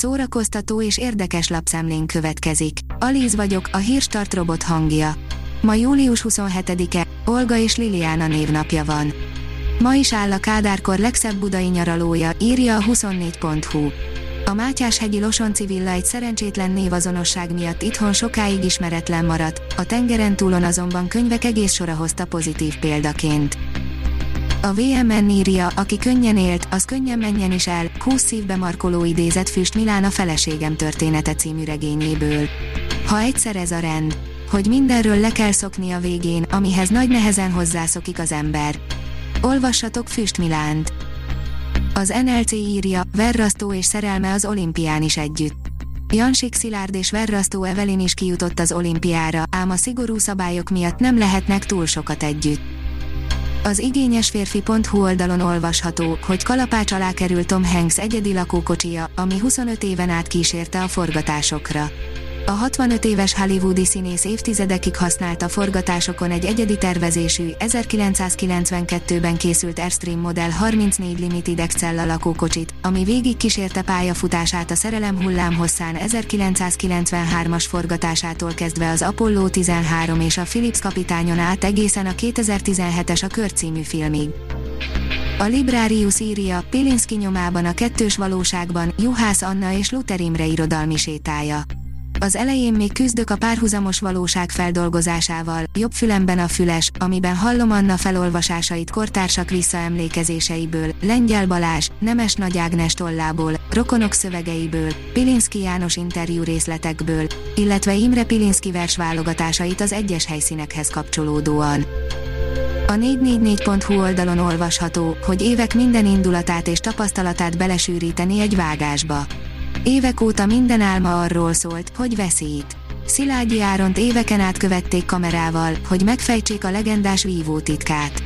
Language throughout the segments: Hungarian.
szórakoztató és érdekes lapszemlén következik. Alíz vagyok, a hírstart robot hangja. Ma július 27-e, Olga és Liliana névnapja van. Ma is áll a Kádárkor legszebb budai nyaralója, írja a 24.hu. A Mátyás-hegyi Losonci villa egy szerencsétlen névazonosság miatt itthon sokáig ismeretlen maradt, a tengeren túlon azonban könyvek egész sora hozta pozitív példaként. A VMN írja, aki könnyen élt, az könnyen menjen is el, 20 szívbe markoló idézet Füst Milán a feleségem története című regényéből. Ha egyszer ez a rend, hogy mindenről le kell szokni a végén, amihez nagy nehezen hozzászokik az ember. Olvassatok Füst Milánt. Az NLC írja, Verrasztó és szerelme az olimpián is együtt. Jansik Szilárd és Verrasztó Evelin is kijutott az olimpiára, ám a szigorú szabályok miatt nem lehetnek túl sokat együtt. Az igényesférfi.hu oldalon olvasható, hogy kalapács alá került Tom Hanks egyedi lakókocsia, ami 25 éven át kísérte a forgatásokra. A 65 éves hollywoodi színész évtizedekig használta forgatásokon egy egyedi tervezésű, 1992-ben készült Airstream Model 34 Limited Excel lakókocsit, ami végig kísérte pályafutását a szerelem hullámhosszán 1993-as forgatásától kezdve az Apollo 13 és a Philips kapitányon át egészen a 2017-es a Kör című filmig. A Librarius írja, Pilinszki nyomában a kettős valóságban, Juhász Anna és Luther Imre irodalmi sétája az elején még küzdök a párhuzamos valóság feldolgozásával, jobb fülemben a füles, amiben hallom Anna felolvasásait kortársak visszaemlékezéseiből, Lengyel Balázs, Nemes Nagy Ágnes tollából, Rokonok szövegeiből, Pilinszki János interjú részletekből, illetve Imre Pilinszki vers válogatásait az egyes helyszínekhez kapcsolódóan. A 444.hu oldalon olvasható, hogy évek minden indulatát és tapasztalatát belesűríteni egy vágásba Évek óta minden álma arról szólt, hogy veszít. Szilágyi Áront éveken át követték kamerával, hogy megfejtsék a legendás vívó titkát.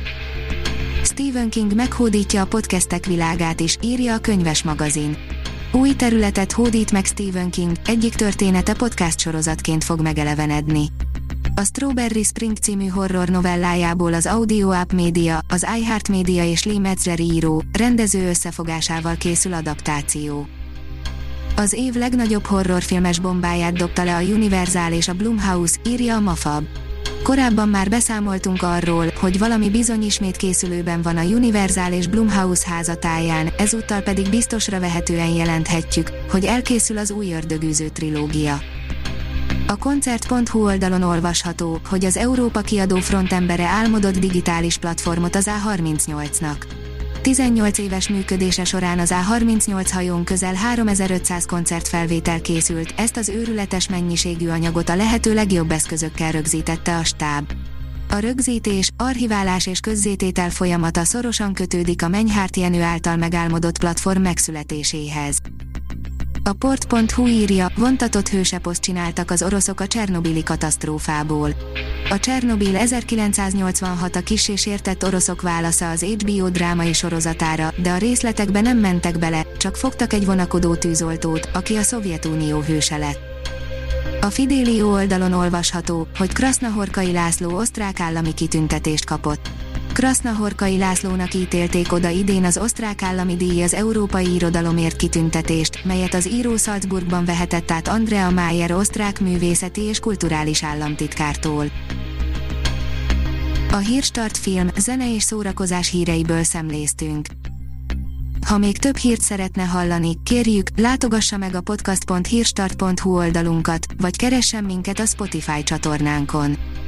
Stephen King meghódítja a podcastek világát is, írja a könyves magazin. Új területet hódít meg Stephen King, egyik története podcast sorozatként fog megelevenedni. A Strawberry Spring című horror novellájából az Audio App Media, az iHeart Media és Lee Metzger író, rendező összefogásával készül adaptáció. Az év legnagyobb horrorfilmes bombáját dobta le a Universal és a Blumhouse, írja a Mafab. Korábban már beszámoltunk arról, hogy valami bizony ismét készülőben van a Universal és Blumhouse házatáján, ezúttal pedig biztosra vehetően jelenthetjük, hogy elkészül az új ördögűző trilógia. A koncert.hu oldalon olvasható, hogy az Európa kiadó frontembere álmodott digitális platformot az A38-nak. 18 éves működése során az A38 hajón közel 3500 koncertfelvétel készült, ezt az őrületes mennyiségű anyagot a lehető legjobb eszközökkel rögzítette a stáb. A rögzítés, archiválás és közzététel folyamata szorosan kötődik a Menyhárt Jenő által megálmodott platform megszületéséhez. A port.hu írja, vontatott hőseposzt csináltak az oroszok a Csernobili katasztrófából. A Csernobil 1986 a kis és értett oroszok válasza az HBO drámai sorozatára, de a részletekbe nem mentek bele, csak fogtak egy vonakodó tűzoltót, aki a Szovjetunió hőse lett. A Fidelio oldalon olvasható, hogy Krasznahorkai László osztrák állami kitüntetést kapott. Krasznahorkai Lászlónak ítélték oda idén az osztrák állami díj az európai irodalomért kitüntetést, melyet az író Salzburgban vehetett át Andrea Mayer osztrák művészeti és kulturális államtitkártól. A Hírstart film, zene és szórakozás híreiből szemléztünk. Ha még több hírt szeretne hallani, kérjük, látogassa meg a podcast.hírstart.hu oldalunkat, vagy keressen minket a Spotify csatornánkon.